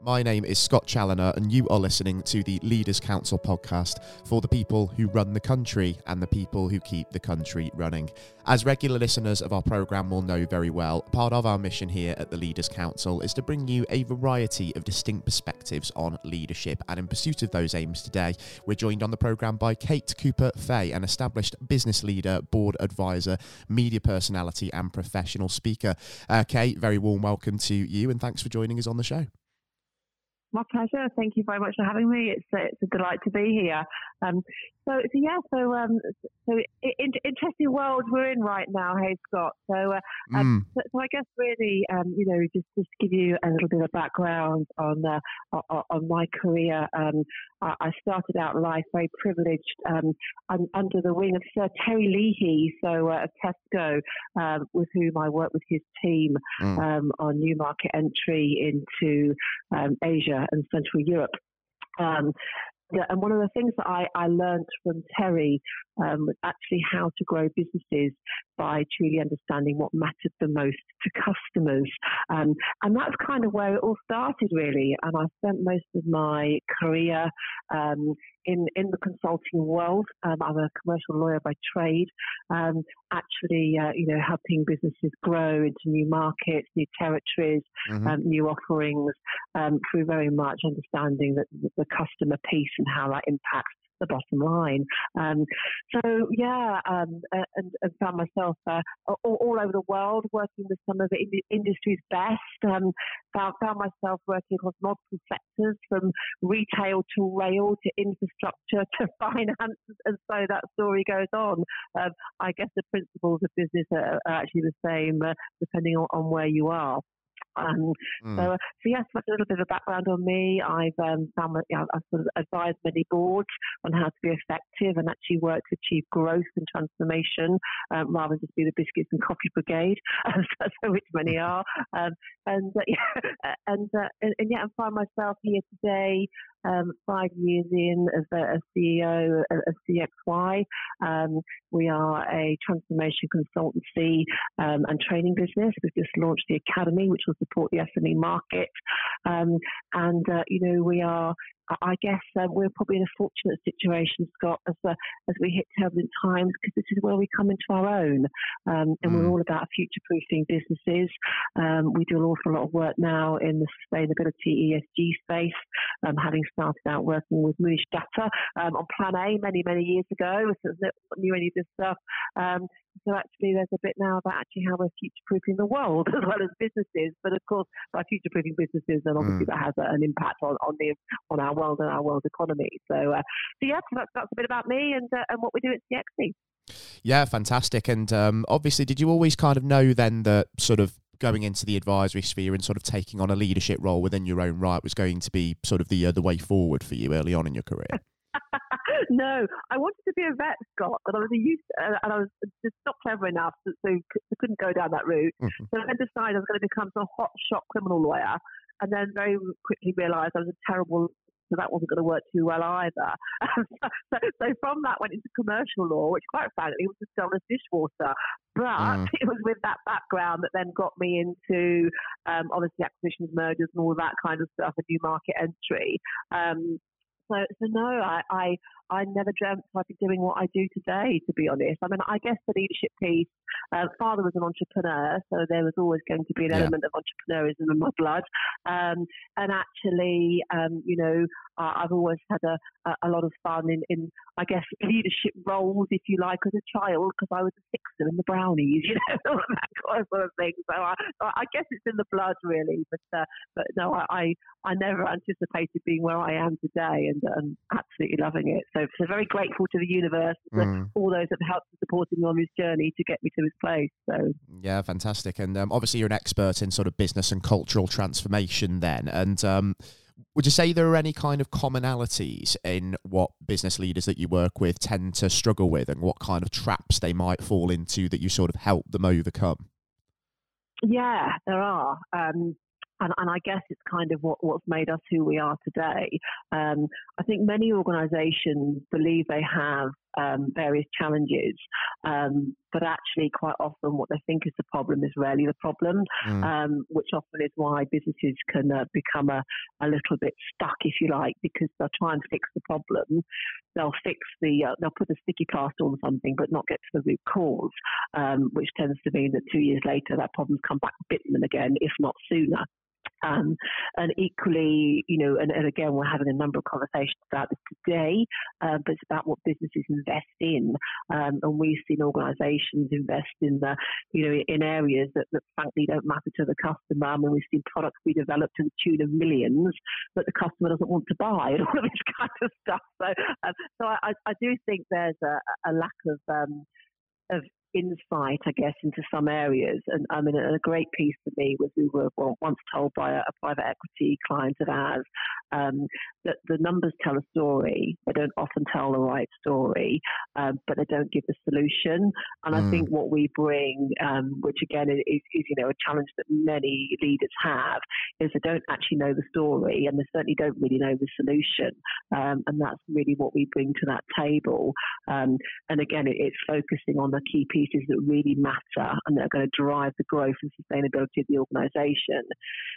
My name is Scott Challoner, and you are listening to the Leaders Council podcast for the people who run the country and the people who keep the country running. As regular listeners of our programme will know very well, part of our mission here at the Leaders Council is to bring you a variety of distinct perspectives on leadership. And in pursuit of those aims today, we're joined on the programme by Kate Cooper Fay, an established business leader, board advisor, media personality, and professional speaker. Uh, Kate, very warm welcome to you, and thanks for joining us on the show. My pleasure. Thank you very much for having me. It's a, it's a delight to be here. Um, so, so, yeah, so um, so in, interesting world we're in right now, hey Scott. So, uh, um, mm. so, so, I guess really, um, you know, just just give you a little bit of background on uh, on, on, my career. Um, I, I, started out life very privileged um, under the wing of Sir Terry Leahy, so uh, Tesco, with whom I worked with his team mm. on new market entry into Asia and Central Europe. Um, and one of the things that I, I learned from Terry um, was actually how to grow businesses by truly understanding what mattered the most to customers. Um, and that's kind of where it all started, really. And I spent most of my career um, in, in the consulting world. Um, I'm a commercial lawyer by trade, um, actually, uh, you know, helping businesses grow into new markets, new territories, mm-hmm. Um, new offerings, through very much understanding that the customer piece and how that impacts the bottom line. Um, so yeah, um, and, and, found myself uh, all, all, over the world working with some of the industry's best. Um, found, found myself working across multiple sectors, from retail to rail to infrastructure to finance, and so that story goes on. Um, I guess the principles of business are, are actually the same uh, depending on, on where you are. Um, mm. so, uh, so yes, that's a little bit of a background on me. I've um, found, you know, I've sort of advised many boards on how to be effective and actually work to achieve growth and transformation um, rather than just be the biscuits and coffee brigade, so which many are. Um, and, uh, yeah, and, uh, and, and yet I find myself here today um, five years in as a, a CEO of CXY. Um, we are a transformation consultancy um, and training business. We've just launched the academy, which will support the SME market. Um, and, uh, you know, we are I guess um, we're probably in a fortunate situation, Scott, as uh, as we hit turbulent times, because this is where we come into our own, um, and mm. we're all about future-proofing businesses. Um, we do an awful lot of work now in the sustainability ESG space, um, having started out working with Munish Datta um, on Plan A many many years ago, so knew any of this stuff. So actually, there's a bit now about actually how we're future-proofing the world as well as businesses. But of course, by future-proofing businesses, then obviously mm. that has an impact on on the on our world and our world economy. So, uh, so yeah, so that's, that's a bit about me and uh, and what we do at CXC. Yeah, fantastic. And um, obviously, did you always kind of know then that sort of going into the advisory sphere and sort of taking on a leadership role within your own right was going to be sort of the uh, the way forward for you early on in your career? no, I wanted to be a vet, Scott, but I was a youth, uh, and I was just not clever enough, so, so I couldn't go down that route. Mm-hmm. So I decided I was going to become a hot shot criminal lawyer, and then very quickly realised I was a terrible so that wasn't going to work too well either. so, so, from that went into commercial law, which quite frankly was to sell as dishwater. But mm. it was with that background that then got me into um, obviously acquisitions, mergers, and all that kind of stuff, a new market entry. Um, so, so no, I, I, I never dreamt I'd be doing what I do today, to be honest. I mean, I guess the leadership piece, uh, father was an entrepreneur, so there was always going to be an yeah. element of entrepreneurism in my blood. Um, and actually, um, you know, I've always had a, a, lot of fun in, in, I guess, leadership roles, if you like, as a child, because I was a fixer in the brownies, you know, all of that kind of thing. So I, I guess it's in the blood, really. But uh, but no, I, I never anticipated being where I am today, and I'm absolutely loving it. So, so very grateful to the universe, mm. all those that have helped and supported me on this journey to get me to this place. So yeah, fantastic. And um, obviously, you're an expert in sort of business and cultural transformation, then, and um, would you say there are any kind of commonalities in what business leaders that you work with tend to struggle with and what kind of traps they might fall into that you sort of help them overcome? Yeah, there are. Um, and, and, I guess it's kind of what, what's made us who we are today. Um, I think many organisations believe they have um, various challenges. Um, but actually, quite often, what they think is the problem is rarely the problem, mm. um, which often is why businesses can uh, become a, a little bit stuck, if you like, because they'll try and fix the problem. They'll fix the, uh, they'll put a sticky plaster on something, but not get to the root cause, um, which tends to mean that two years later, that problem's come back to bit them again, if not sooner. Um, and equally, you know, and, and, again, we're having a number of conversations about this today, uh, but it's about what businesses invest in. Um, and we've seen organisations invest in the, you know, in areas that, that frankly don't matter to the customer. I mean, we've seen products be developed to the tune of millions that the customer doesn't want to buy, and all of this kind of stuff. So, um, so I, I, do think there's a, a lack of um, of insight, I guess, into some areas. And I mean, a great piece for me was we were once told by a, a private equity client of ours um, that the numbers tell a story. They don't often tell the right story, um, but they don't give the solution. And mm. I think what we bring, um, which again is, is, you know a challenge that many leaders have, is they don't actually know the story, and they certainly don't really know the solution. Um, and that's really what we bring to that table. Um, and again, it, it's focusing on the key pieces pieces that really matter and that are going to drive the growth and sustainability of the organisation.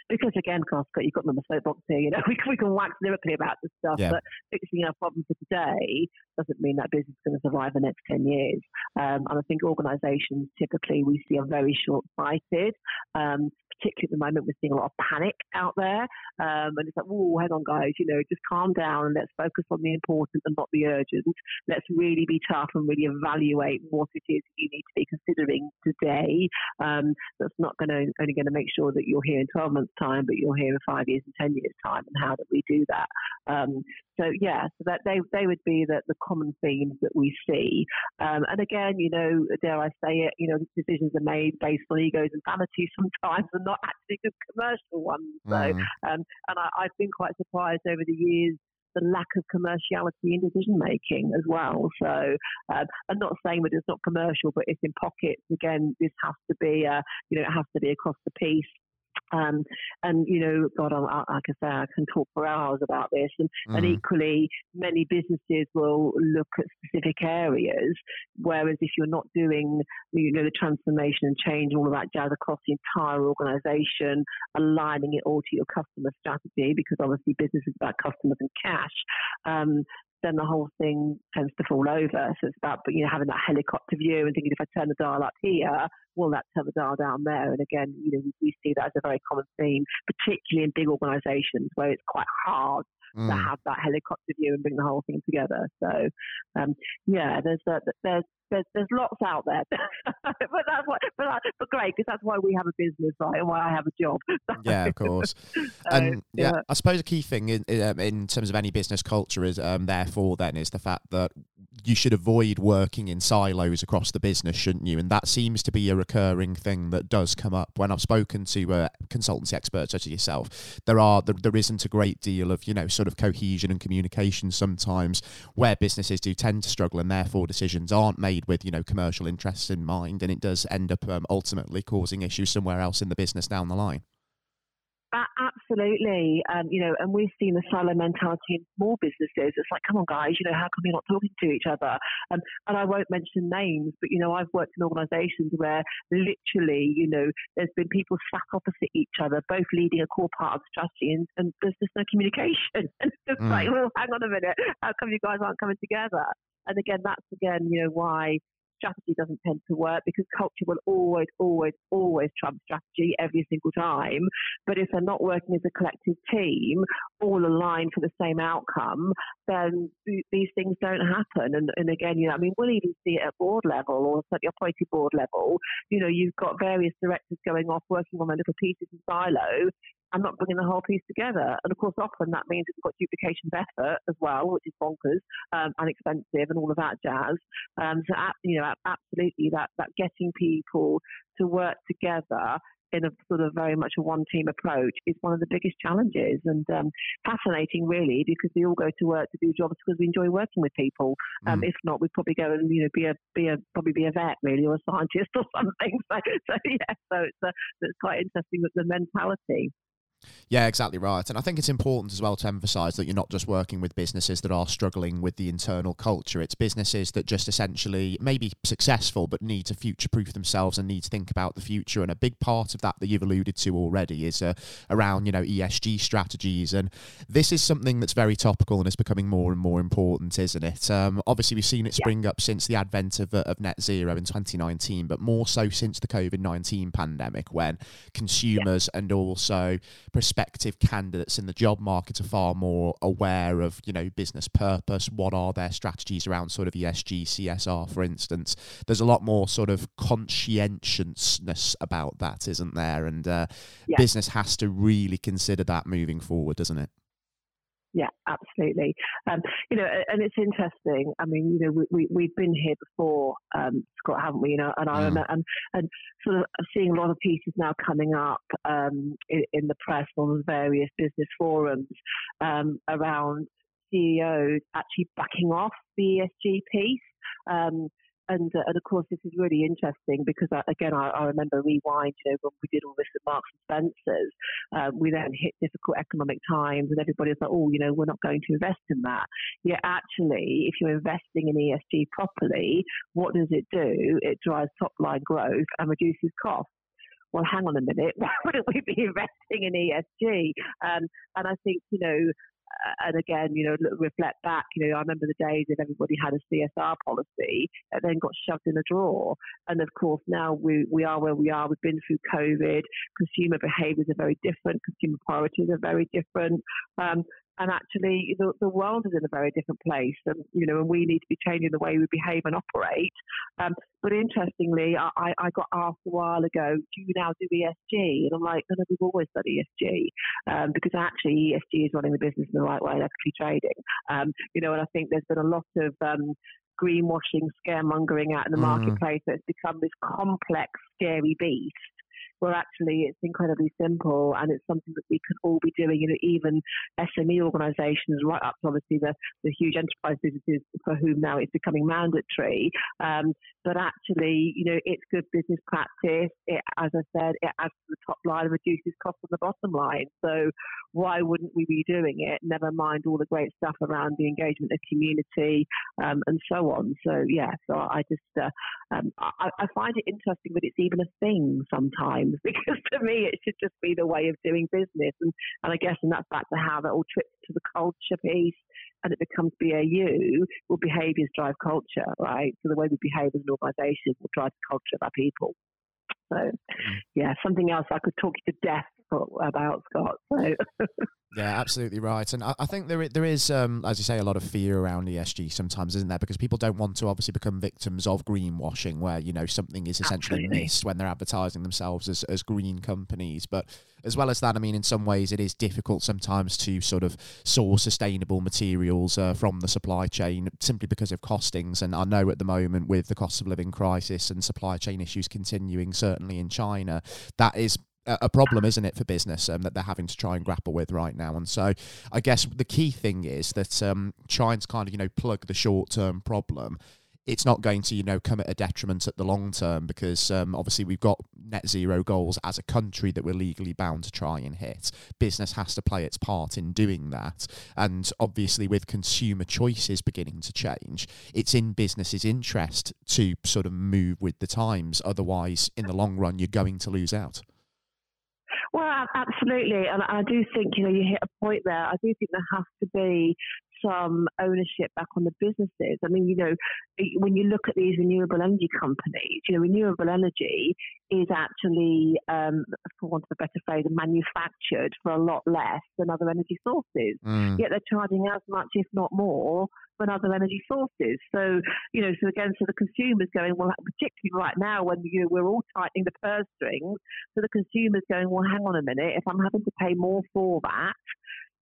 Because again, Scott, you've got me on the soapbox here. You know, we, we can wax lyrically about this stuff, yeah. but fixing our problem for today doesn't mean that business is going to survive the next 10 years. Um, and I think organisations typically we see are very short-sighted. Um, particularly at the moment, we're seeing a lot of panic out there. Um, and it's like, oh, hang on, guys, you know, just calm down and let's focus on the important and not the urgent. Let's really be tough and really evaluate what it is you need to be considering today. Um, that's not going to only going to make sure that you're here in 12 months' time, but you're here in five years and 10 years' time. And how do we do that? Um, so yeah, so that they they would be the, the common themes that we see. Um, and again, you know, dare I say it, you know, decisions are made based on egos and vanity sometimes, and not actually good commercial ones. So, mm. um, and I, I've been quite surprised over the years the lack of commerciality in decision making as well. So um, I'm not saying that it's not commercial, but it's in pockets. Again, this has to be, uh, you know, it has to be across the piece. Um, and you know, God, I, I say, I can talk for hours about this. And, mm. and, equally, many businesses will look at specific areas. Whereas if you're not doing, you know, the transformation and change, all of that jazz across the entire organisation, aligning it all to your customer strategy, because obviously business is about customers and cash. Um, then the whole thing tends to fall over. So it's about you know having that helicopter view and thinking if I turn the dial up here, will that turn the dial down there? And again, you know, we see that as a very common theme, particularly in big organisations where it's quite hard mm. to have that helicopter view and bring the whole thing together. So, um, yeah, there's a, there's there's, there's lots out there, but that's why, but, but great because that's why we have a business, right, and why I have a job. yeah, of course. and yeah, yeah, I suppose a key thing in, in, um, in terms of any business culture is, um, therefore, then is the fact that you should avoid working in silos across the business, shouldn't you? And that seems to be a recurring thing that does come up when I've spoken to uh, consultancy experts such as yourself. There are there, there isn't a great deal of you know sort of cohesion and communication sometimes where businesses do tend to struggle, and therefore decisions aren't made with you know commercial interests in mind, and it does end up um, ultimately causing issues somewhere else in the business down the line. Absolutely. Um, you know, and we've seen the silo mentality in small businesses. It's like, come on, guys, you know, how come you're not talking to each other? Um, and I won't mention names, but, you know, I've worked in organizations where literally, you know, there's been people sat opposite each other, both leading a core part of the strategy, and, and there's just no communication. and it's mm. like, well, hang on a minute, how come you guys aren't coming together? And again, that's again, you know, why strategy doesn't tend to work because culture will always, always, always trump strategy every single time. But if they're not working as a collective team, all aligned for the same outcome, then these things don't happen. And, and again, you know, I mean, we'll even see it at board level or at the operating board level. You know, you've got various directors going off working on their little pieces in silo and not bringing the whole piece together. And of course, often that means we've got duplication of effort as well, which is bonkers um, and expensive and all of that jazz. Um, so, you know, absolutely that, that getting people to work together in a sort of very much a one team approach is one of the biggest challenges and um, fascinating really because we all go to work to do jobs because we enjoy working with people. Um, mm. if not we'd probably go and you know be a be a probably be a vet really or a scientist or something. So, so yeah so it's uh, it's quite interesting with the mentality Yeah, exactly right. And I think it's important as well to emphasize that you're not just working with businesses that are struggling with the internal culture. It's businesses that just essentially may be successful but need to future proof themselves and need to think about the future. And a big part of that that you've alluded to already is uh, around, you know, ESG strategies. And this is something that's very topical and is becoming more and more important, isn't it? Um, obviously, we've seen it spring yeah. up since the advent of, uh, of net zero in 2019, but more so since the COVID 19 pandemic when consumers yeah. and also prospective candidates in the job market are far more aware of, you know, business purpose. What are their strategies around sort of ESG, CSR, for instance? There's a lot more sort of conscientiousness about that, isn't there? And uh, yeah. business has to really consider that moving forward, doesn't it? Yeah, absolutely. Um, you know, and it's interesting. I mean, you know, we, we have been here before, um, Scott, haven't we? You know, and I mm. and and sort of seeing a lot of pieces now coming up um, in, in, the press on various business forums um, around CEOs actually backing off the ESG piece. Um, and, uh, and of course, this is really interesting because, I, again, I, I, remember Rewind, you know, when we did all this at Marks and Spencer's, uh, we then hit difficult economic times and everybody was like, oh, you know, we're not going to invest in that. Yet actually, if you're investing in ESG properly, what does it do? It drives top line growth and reduces costs well, hang on a minute, why wouldn't we be investing in ESG? Um, and I think, you know, and again, you know, reflect back, you know, I remember the days if everybody had a CSR policy that then got shoved in a drawer. And of course, now we, we are where we are. We've been through COVID. Consumer behaviors are very different. Consumer priorities are very different. Um, and actually the, the world is in a very different place and you know and we need to be changing the way we behave and operate. Um, but interestingly I, I got asked a while ago do you now do ESG and I'm like no, no we've always done ESG um, because actually ESG is running the business in the right way and ethically trading. Um, you know and I think there's been a lot of um, greenwashing scaremongering out in the mm. marketplace that's become this complex scary beast where actually it's incredibly simple and it's something that we could all be doing, you know, even SME organisations, right up to obviously the, the huge enterprise businesses for whom now it's becoming mandatory. Um, but actually, you know, it's good business practice. It, as I said, it adds to the top line and reduces costs on the bottom line. So why wouldn't we be doing it? Never mind all the great stuff around the engagement of community um, and so on. So yeah, so I just uh, um, I, I, find it interesting that it's even a thing sometimes because to me it should just be the way of doing business. And, and I guess and that's back to how that all trips to the culture piece and it becomes BAU, well, behaviours drive culture, right? So the way we behave as an organisation will drive the culture of our people. So, mm. yeah, something else I could talk you to death about, Scott. So. Yeah, absolutely right. And I, I think there there is, um, as you say, a lot of fear around ESG sometimes, isn't there? Because people don't want to obviously become victims of greenwashing, where you know something is essentially absolutely. missed when they're advertising themselves as, as green companies. But as well as that, I mean, in some ways, it is difficult sometimes to sort of source sustainable materials uh, from the supply chain simply because of costings. And I know at the moment, with the cost of living crisis and supply chain issues continuing, certainly in China, that is a problem, isn't it, for business um, that they're having to try and grapple with right now? And so, I guess the key thing is that um, trying to kind of you know plug the short term problem. It's not going to, you know, come at a detriment at the long term because um, obviously we've got net zero goals as a country that we're legally bound to try and hit. Business has to play its part in doing that, and obviously with consumer choices beginning to change, it's in business's interest to sort of move with the times. Otherwise, in the long run, you're going to lose out. Well, absolutely, and I do think you know you hit a point there. I do think there has to be some ownership back on the businesses. I mean, you know, when you look at these renewable energy companies, you know, renewable energy is actually, um, for want of a better phrase, manufactured for a lot less than other energy sources. Mm. Yet they're charging as much, if not more, than other energy sources. So, you know, so again, so the consumer's going, well, particularly right now when you know, we're all tightening the purse strings, so the consumer's going, well, hang on a minute, if I'm having to pay more for that,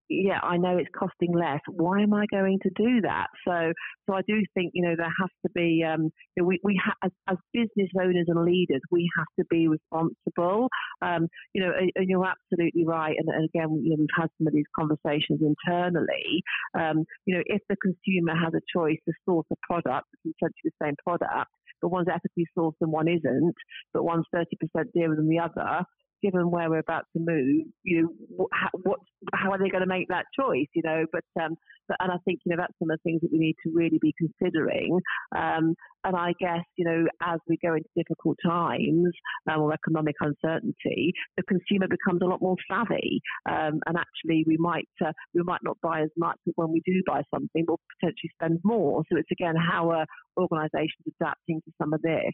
yeah, I know it's costing less. Why am I going to do that? So, so I do think you know there has to be. Um, we we ha- as, as, business owners and leaders, we have to be responsible. Um, you know, and, and, you're absolutely right. And, and, again, you know, we've had some of these conversations internally. Um, you know, if the consumer has a choice to source a product, it's essentially the same product, but one's ethically sourced and one isn't, but one's 30% dearer than the other given where we're about to move, you know, what, how are they going to make that choice? You know, but um, but and I think you know that's some of the things that we need to really be considering. Um, and I guess you know as we go into difficult times um, or economic uncertainty, the consumer becomes a lot more savvy, um, and actually we might uh, we might not buy as much, but when we do buy something, we'll potentially spend more. So it's again how are organisations adapting to some of this.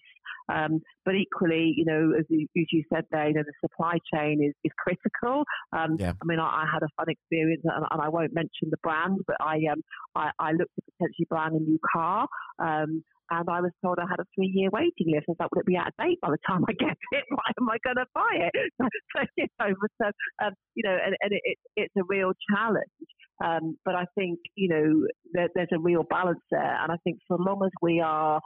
Um, but equally, you know, as you, as you, said there, you know, the supply chain is, is critical. Um, yeah. I mean, I, I, had a fun experience, and, and, I won't mention the brand, but I um, I, I looked at potentially buying a new car. Um, and I was told I had a three year waiting list. I thought, would it be out of date by the time I get it? Why am I going to buy it? so, you know, so, um, you know and, and it, it's a real challenge. Um, but I think, you know, there, there's a real balance there. And I think so long as we are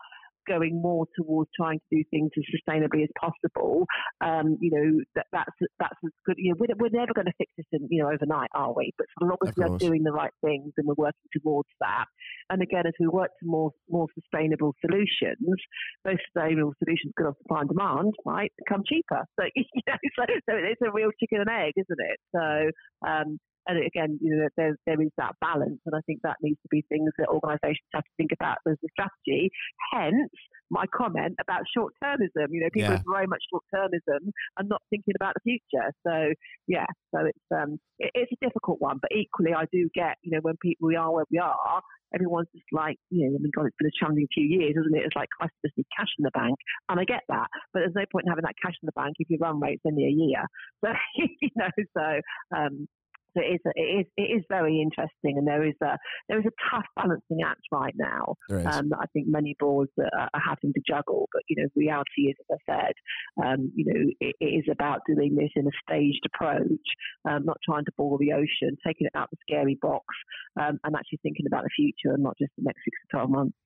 going more towards trying to do things as sustainably as possible, um, you know, that, that's that's as good. You know, we're, we're never going to fix this in, you know, overnight, are we? But so long as we're doing the right things and we're working towards that, and again, as we work to more more sustainable solutions, those sustainable solutions, good on supply and demand, might become cheaper. So, you know, so, so it's a real chicken and egg, isn't it? So, um, and again, you know, there, there is that balance, and I think that needs to be things that organisations have to think about as a strategy. Hence, my comment about short termism. You know, people yeah. are very much short termism and not thinking about the future. So, yeah, so it's um, it, it's a difficult one, but equally, I do get, you know, when people we are where we are, everyone's just like, you know, I mean, God, it's been a challenging few years, isn't it? It's like, I just need cash in the bank. And I get that. But there's no point in having that cash in the bank if your run rate's only a year. So, you know, so, um, so it is, it is, it is very interesting, and there is a there is a tough balancing act right now um, that I think many boards are, are, having to juggle. But you know, reality is, as I said, um, you know, it, it is about doing this in a staged approach, um, not trying to boil the ocean, taking it out of the scary box, um, and actually thinking about the future and not just the next six to twelve months.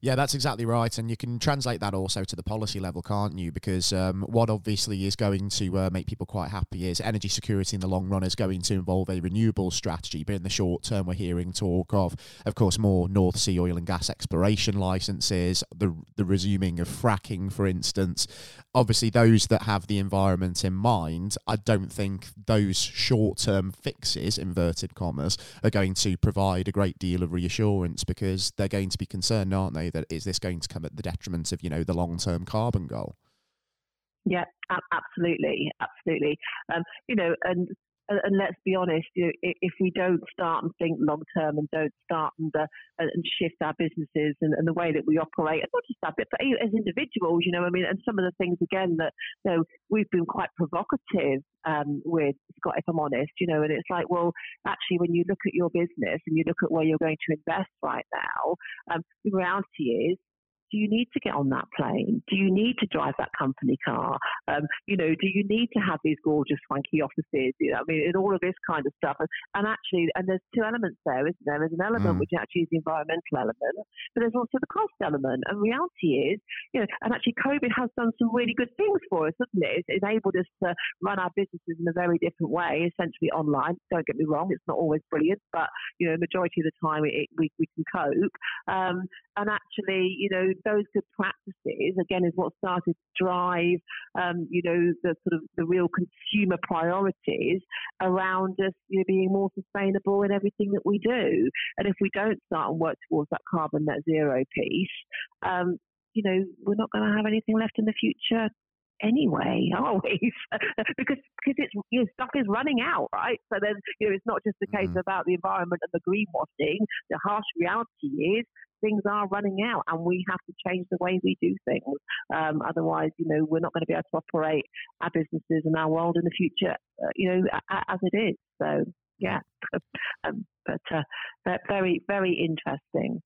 Yeah, that's exactly right. And you can translate that also to the policy level, can't you? Because um, what obviously is going to uh, make people quite happy is energy security in the long run is going to involve a renewable strategy. But in the short term, we're hearing talk of, of course, more North Sea oil and gas exploration licenses, the, the resuming of fracking, for instance. Obviously, those that have the environment in mind, I don't think those short term fixes, inverted commas, are going to provide a great deal of reassurance because they're going to be concerned aren't they? That is this going to come at the detriment of you know the long term carbon goal? Yeah, absolutely, absolutely. Um, you know, and and let's be honest, you know, if we don't start and think long term and don't start and, uh, and shift our businesses and, and, the way that we operate, not just that, but as individuals, you know, I mean, and some of the things again that you know we've been quite provocative um, with Scott, if I'm honest, you know, and it's like, well, actually, when you look at your business and you look at where you're going to invest right now, um, the reality is do you need to get on that plane? Do you need to drive that company car? Um, you know, do you need to have these gorgeous, swanky offices? You know, I mean, and all of this kind of stuff. And, and, actually, and there's two elements there, isn't there? There's an element mm. which actually is the environmental element, but there's also the cost element. And reality is, you know, and actually, COVID has done some really good things for us, hasn't it? It's enabled us to run our businesses in a very different way, essentially online. Don't get me wrong, it's not always brilliant, but you know, majority of the time it, it, we we can cope. Um, and actually, you know, those good practices again is what started to drive, um, you know, the sort of the real consumer priorities around us, you know, being more sustainable in everything that we do. And if we don't start and work towards that carbon net zero piece, um, you know, we're not going to have anything left in the future anyway, are we? because because it's you know, stuff is running out, right? So then you know it's not just a case mm-hmm. about the environment and the greenwashing. The harsh reality is things are running out, and we have to change the way we do things. Um, otherwise, you know, we're not going to be able to operate our businesses and our world in the future, uh, you know, as it is. So yeah, um, but uh, very very interesting.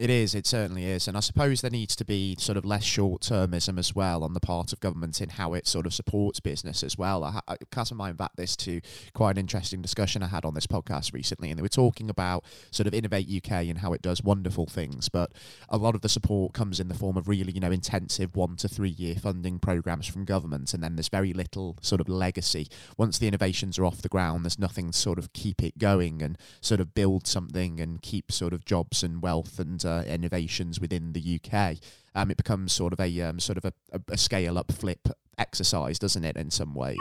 It is, it certainly is. And I suppose there needs to be sort of less short termism as well on the part of government in how it sort of supports business as well. I, I cast my mind back this to quite an interesting discussion I had on this podcast recently, and they were talking about sort of Innovate UK and how it does wonderful things, but a lot of the support comes in the form of really, you know, intensive one to three year funding programs from government, and then there's very little sort of legacy. Once the innovations are off the ground, there's nothing to sort of keep it going and sort of build something and keep sort of jobs and wealth and uh, innovations within the UK, um, it becomes sort of a um, sort of a, a, scale up flip exercise, doesn't it? In some ways,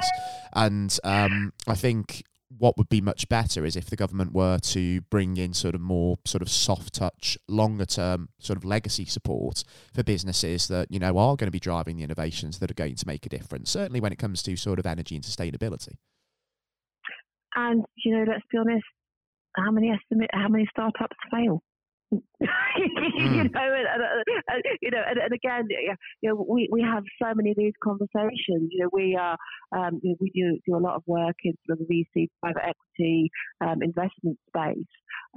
and um, I think what would be much better is if the government were to bring in sort of more sort of soft touch, longer term sort of legacy support for businesses that, you know, are going to be driving the innovations that are going to make a difference, certainly when it comes to sort of energy and sustainability. And, you know, let's be honest, how many estimate how many startups fail? mm. you know, and, and, and, you know, and, and again, you know, we, we have so many of these conversations. You know, we are, um, you know, we do do a lot of work in sort of the VC private equity um, investment space.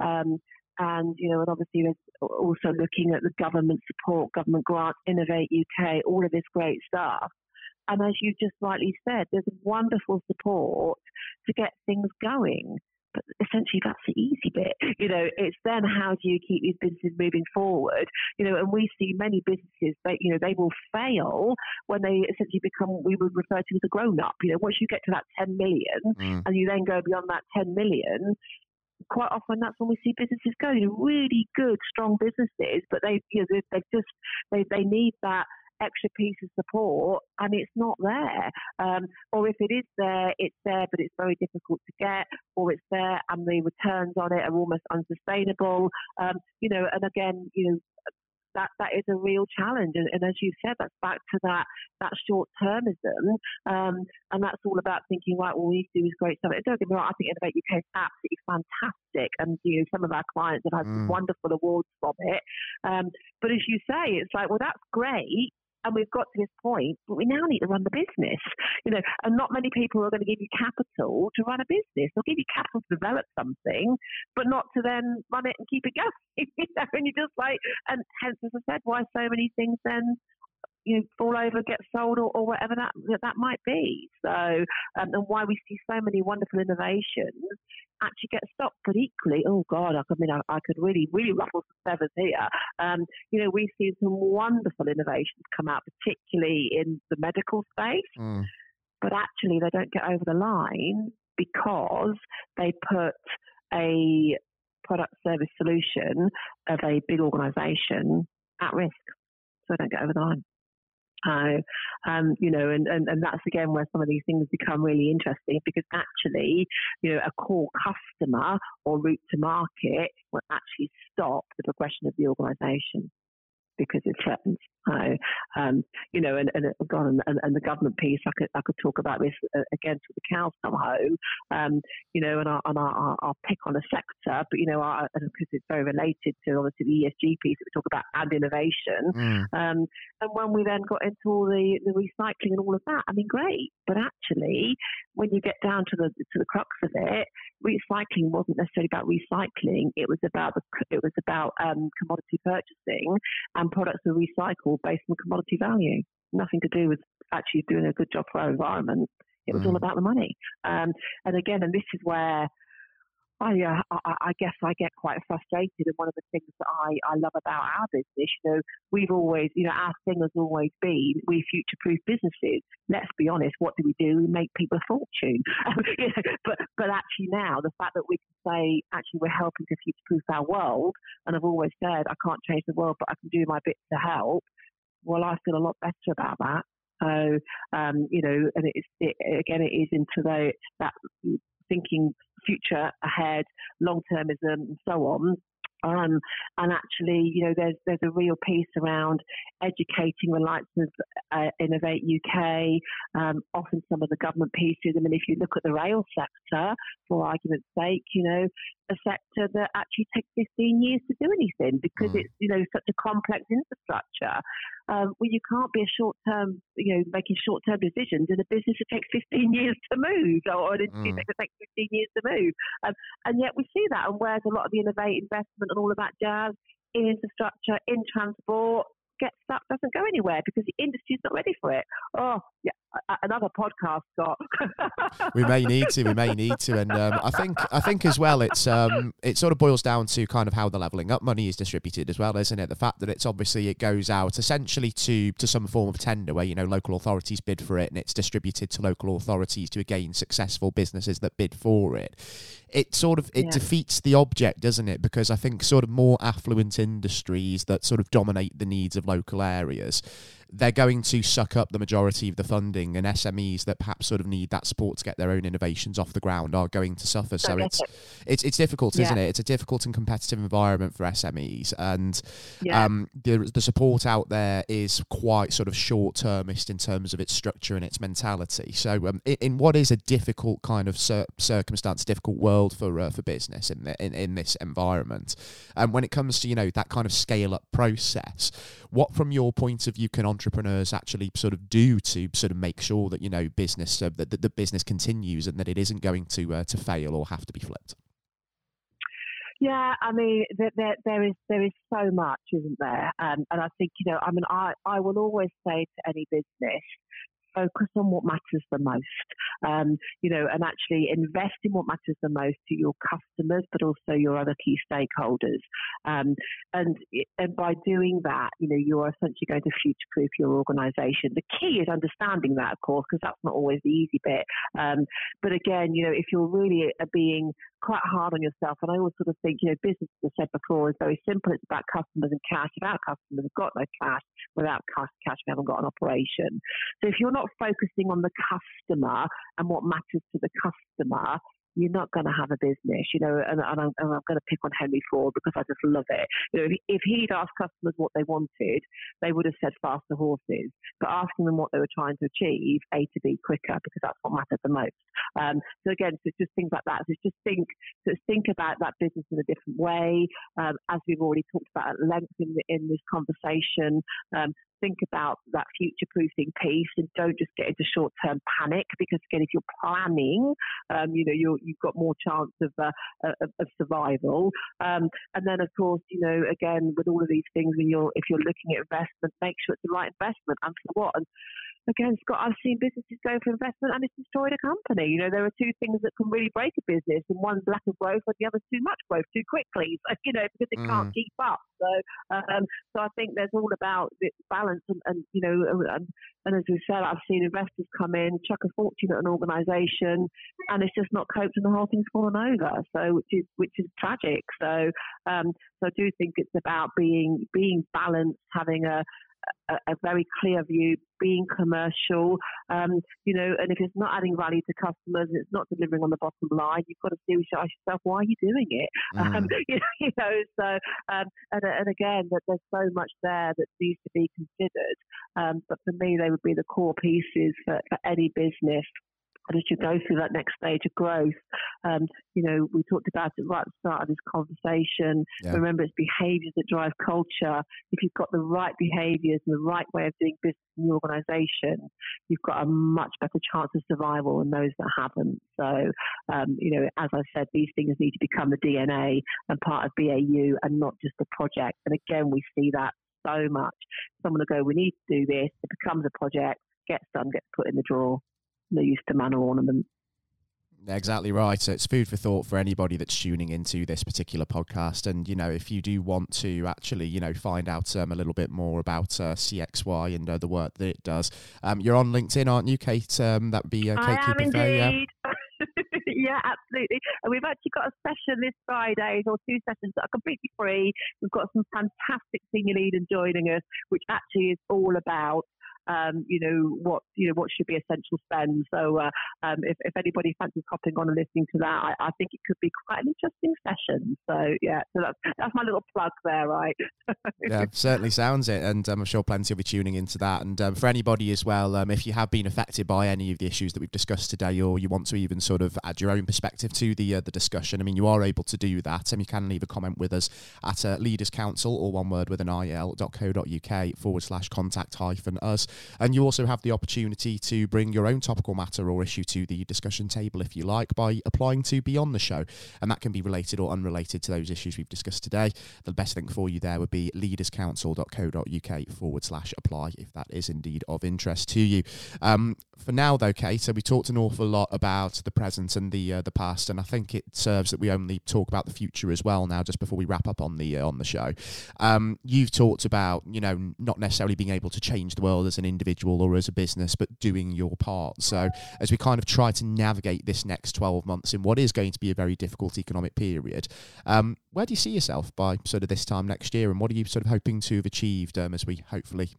Um, and you know, and obviously there's also looking at the government support, government grant, Innovate UK, all of this great stuff. And as you just rightly said, there's wonderful support to get things going but essentially that's the easy bit. You know, it's then how do you keep these businesses moving forward? You know, and we see many businesses that you know they will fail when they essentially become we would refer to as a grown up. You know, once you get to that 10 million mm. and you then go beyond that 10 million, quite often that's when we see businesses go. You know, really good, strong businesses, but they you know they, they just they they need that extra piece of support and it's not there. Um, or if it is there, it's there, but it's very difficult to get, or it's there and the returns on it are almost unsustainable. Um, you know, and again, you know, that that is a real challenge. And, and, as you said, that's back to that that short termism, um, and that's all about thinking, right, well, we do this great stuff. Don't get me wrong, I think Innovate UK is absolutely fantastic, and you know, some of our clients have had mm. wonderful awards from it. Um, but as you say, it's like, well, that's great, and we've got to this point, but we now need to run the business. You know, and not many people are going to give you capital to run a business. They'll give you capital to develop something, but not to then run it and keep it going. you know, and you're just like, and hence, as I said, why so many things then you know, fall over, get sold, or, or whatever that, that, might be. So, um, and why we see so many wonderful innovations actually get stopped. But equally, oh God, I, mean, I, I could really, really ruffle some feathers here. Um, you know, we've seen some wonderful innovations come out, particularly in the medical space. Mm. But actually, they don't get over the line because they put a product service solution of a big organization at risk. So they don't get over the line how, um, you know, and, and, and that's again where some of these things become really interesting because actually, you know, a core customer or route to market will actually stop the progression of the organization because it threatens. Um, you know, and, and, and, and, the government piece, I could, I could talk about this uh, again till the cows come home, um, you know, and, I, and I, I'll pick on a sector, but, you know, our, because it's very related to obviously the ESG piece that we talk about and innovation. Mm. Um, and when we then got into all the, the recycling and all of that, I mean, great. But actually, when you get down to the, to the crux of it, recycling wasn't necessarily about recycling. It was about the, it was about um, commodity purchasing and products are recycled based on commodity value. Nothing to do with actually doing a good job for our environment. It was mm. all about the money. Um, and again, and this is where I, uh, I, I, guess I get quite frustrated. And one of the things that I, I love about our business, you know, we've always, you know, our thing has always been we future proof businesses. Let's be honest, what do we do? We make people a fortune. but, but actually now, the fact that we can say, actually, we're helping to future proof our world, and I've always said, I can't change the world, but I can do my bit to help. Well, I feel a lot better about that. So, um, you know, and it's it, again, it is into the, that thinking future ahead, long termism, and so on. Um, and actually, you know, there's there's a real piece around educating the likes of uh, Innovate UK, um, often some of the government pieces. I mean, if you look at the rail sector, for argument's sake, you know, a sector that actually takes 15 years to do anything because mm. it's, you know, such a complex infrastructure. Um, well, you can't be a short term, you know, making short term decisions in a business that takes 15 years to move or an industry mm. that takes 15 years to move. Um, and yet we see that. And where's a lot of the innovate investment and all of that jazz in infrastructure, in transport, gets stuck, doesn't go anywhere because the industry's not ready for it. Oh, yeah, another podcast, Scott. we may need to. We may need to, and um, I think I think as well. It's um, it sort of boils down to kind of how the leveling up money is distributed as well, isn't it? The fact that it's obviously it goes out essentially to to some form of tender where you know local authorities bid for it, and it's distributed to local authorities to again successful businesses that bid for it. It sort of it yeah. defeats the object, doesn't it? Because I think sort of more affluent industries that sort of dominate the needs of local areas they're going to suck up the majority of the funding, and SMEs that perhaps sort of need that support to get their own innovations off the ground are going to suffer. So it's it's it's difficult, yeah. isn't it? It's a difficult and competitive environment for SMEs, and yeah. um, the the support out there is quite sort of short termist in terms of its structure and its mentality. So um, in, in, what is a difficult kind of cir- circumstance, difficult world for uh, for business in, the, in in this environment, and um, when it comes to you know that kind of scale up process, what from your point of view can entrepreneurs actually sort of do to sort of make sure that you know business uh, that, that the business continues and that it isn't going to uh, to fail or have to be flipped? Yeah, I mean, there, there is there is so much, isn't there? Um, and I think you know, I mean, I, I will always say to any business, focus on what matters the most. Um, you know, and actually invest in what matters the most to your customers, but also your other key stakeholders. Um, and and by doing that, you know, you are essentially going to future-proof your organisation. The key is understanding that, of course, because that's not always the easy bit. Um, but again, you know, if you're really uh, being quite hard on yourself, and I always sort of think, you know, business, as I said before, is very simple. It's about customers and cash. Without customers, we've got no cash. Without cash, cash, we haven't got an operation. So if you're not focusing on the customer and what matters to the customer, you're not going to have a business, you know. And, and, I'm, I'm, going to pick on Henry Ford because I just love it. You know, if, if, he'd asked customers what they wanted, they would have said faster horses. But asking them what they were trying to achieve, A to B quicker, because that's what matters the most. Um, so again, so just things like that. So just think, so think about that business in a different way. Um, as we've already talked about at length in, the, in this conversation, um, think about that future proofing piece and don't just get into short term panic because again if you're planning um, you know you have got more chance of, uh, of, of survival. Um, and then of course you know again with all of these things when you're if you're looking at investment make sure it's the right investment. And for what? And again, Scott, I've seen businesses go for investment and it's destroyed a company. You know, there are two things that can really break a business, and one's lack of growth, and the other's too much growth too quickly. So, you know, because it mm. can't keep up. So, um, so I think there's all about balance, and, and you know, and, and as we said, I've seen investors come in, chuck a fortune at an organisation, and it's just not coped, and the whole thing's fallen over. So, which is which is tragic. So, um, so I do think it's about being being balanced, having a a, a, very clear view, being commercial, um, you know, and if it's not adding value to customers and it's not delivering on the bottom line, you've got to seriously ask yourself, why are you doing it? Mm. Um, you, know, you, know, so, um, and, and again, that there's so much there that needs to be considered. Um, but for me, they would be the core pieces for, for any business and as you go through that next stage of growth, um, you know, we talked about it right at the start of this conversation. Yeah. Remember, it's behaviours that drive culture. If you've got the right behaviours and the right way of doing business in your organisation, you've got a much better chance of survival than those that haven't. So, um, you know, as I said, these things need to become the DNA and part of BAU and not just a project. And again, we see that so much. Someone will go, we need to do this. It becomes a project, gets done, gets put in the drawer no use to manor ornament. Exactly right. So it's food for thought for anybody that's tuning into this particular podcast. And, you know, if you do want to actually, you know, find out um, a little bit more about uh, CXY and uh, the work that it does, um, you're on LinkedIn, aren't you, Kate? Um, that would be uh, Kate I am Cooper indeed. Yeah. yeah, absolutely. And we've actually got a session this Friday, or two sessions that are completely free. We've got some fantastic senior leaders joining us, which actually is all about um, you know what you know what should be essential spend. So uh, um, if, if anybody fancies hopping on and listening to that, I, I, think it could be quite an interesting session. So yeah, so that's that's my little plug there, right? yeah, certainly sounds it, and um, I'm sure plenty will be tuning into that. And um, for anybody as well, um, if you have been affected by any of the issues that we've discussed today, or you want to even sort of add your own perspective to the uh, the discussion, I mean, you are able to do that, and you can leave a comment with us at uh, Leaders Council or one word with an il.co.uk forward slash contact hyphen us. And you also have the opportunity to bring your own topical matter or issue to the discussion table if you like by applying to be on the show. And that can be related or unrelated to those issues we've discussed today. The best thing for you there would be leaderscouncil.co.uk forward slash apply if that is indeed of interest to you. Um, for now, though, Kate, so we talked an awful lot about the present and the uh, the past, and I think it serves that we only talk about the future as well now, just before we wrap up on the uh, on the show. Um, you've talked about you know not necessarily being able to change the world as an individual or as a business, but doing your part. So as we kind of try to navigate this next twelve months in what is going to be a very difficult economic period, um, where do you see yourself by sort of this time next year, and what are you sort of hoping to have achieved um, as we hopefully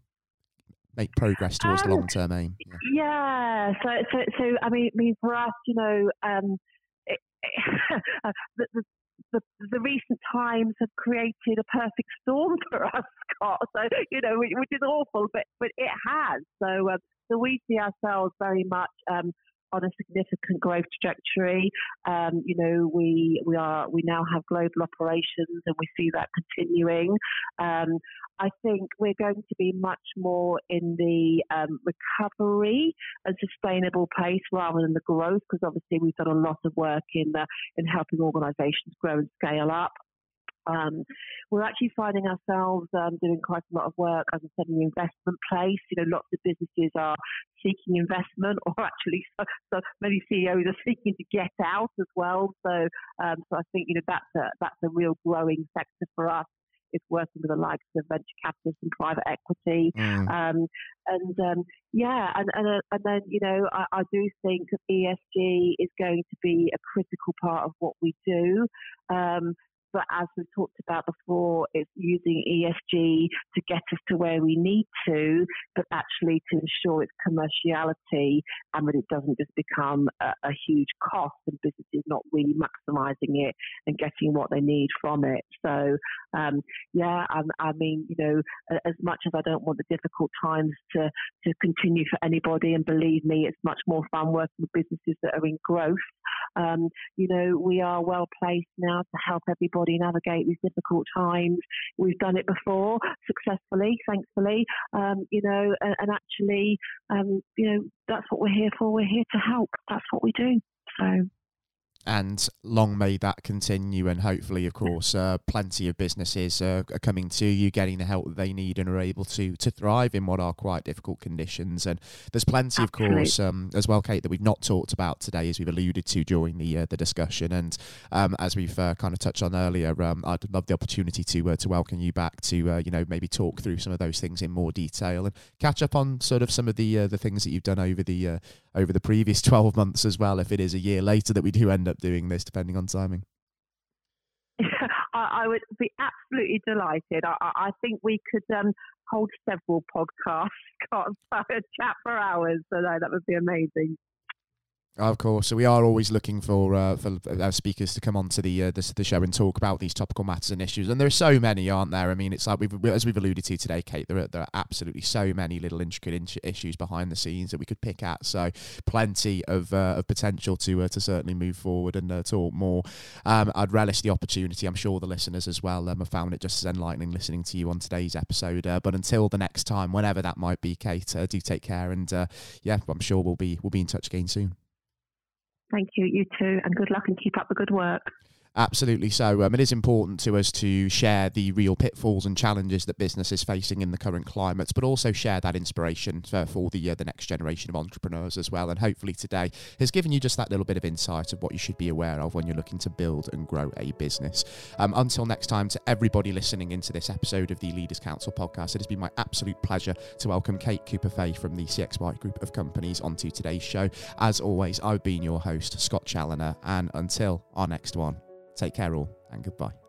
make progress towards um, the long term aim? Yeah. yeah. So, so, so I mean, I mean, for us, you know, um, it, it, the, the, the, the, recent times have created a perfect storm for us, Scott. So you know, which, which is awful, but but it has. So um, so we see ourselves very much um, on a significant growth trajectory. Um, you know, we we are we now have global operations, and we see that continuing. Um, I think we're going to be much more in the um, recovery and sustainable pace rather than the growth, because obviously we've done a lot of work in the, in helping organisations grow and scale up. Um, we're actually finding ourselves um, doing quite a lot of work, as I said, in the investment place. You know, lots of businesses are seeking investment, or actually, so, so many CEOs are seeking to get out as well. So, um, so I think you know that's a that's a real growing sector for us. It's working with the likes of venture capitalists and private equity, mm. um, and um, yeah, and and, uh, and then you know I, I, do think ESG is going to be a critical part of what we do. Um, but as we talked about before, it's using ESG to get us to where we need to, but actually to ensure its commerciality and that it doesn't just become a, a huge cost and businesses not really maximising it and getting what they need from it. So, um, yeah, I, I mean, you know, as much as I don't want the difficult times to, to continue for anybody, and believe me, it's much more fun working with businesses that are in growth. Um, you know, we are well placed now to help everybody navigate these difficult times. We've done it before successfully, thankfully. Um, you know, and, and actually, um, you know, that's what we're here for. We're here to help. That's what we do. So and long may that continue. And hopefully, of course, uh, plenty of businesses uh, are coming to you, getting the help that they need, and are able to to thrive in what are quite difficult conditions. And there's plenty, Absolutely. of course, um, as well, Kate, that we've not talked about today, as we've alluded to during the uh, the discussion. And um, as we've uh, kind of touched on earlier, um, I'd love the opportunity to uh, to welcome you back to uh, you know maybe talk through some of those things in more detail and catch up on sort of some of the the things that you've done over the over the previous 12 months as well. If it is a year later that we do end up doing this, depending on timing? I, would be absolutely delighted. I, I think we could um, hold several podcasts, Scott, chat for hours. So no, that would be amazing. Of course, so we are always looking for uh, for our speakers to come onto the, uh, the the show and talk about these topical matters and issues. And there are so many, aren't there? I mean, it's like we've as we've alluded to today, Kate. There are there are absolutely so many little intricate in- issues behind the scenes that we could pick at. So plenty of uh, of potential to uh, to certainly move forward and uh, talk more. Um, I'd relish the opportunity. I'm sure the listeners as well um, have found it just as enlightening listening to you on today's episode. Uh, but until the next time, whenever that might be, Kate, do take care and yeah, I'm sure we'll be we'll be in touch again soon. Thank you. You too. And good luck and keep up the good work. Absolutely so. Um, it is important to us to share the real pitfalls and challenges that business is facing in the current climates, but also share that inspiration for, for the uh, the next generation of entrepreneurs as well. And hopefully today has given you just that little bit of insight of what you should be aware of when you're looking to build and grow a business. Um, until next time, to everybody listening into this episode of the Leaders Council podcast, it has been my absolute pleasure to welcome Kate Cooper Fay from the CXY Group of Companies onto today's show. As always, I've been your host, Scott Challoner, and until our next one. Take care all, and goodbye.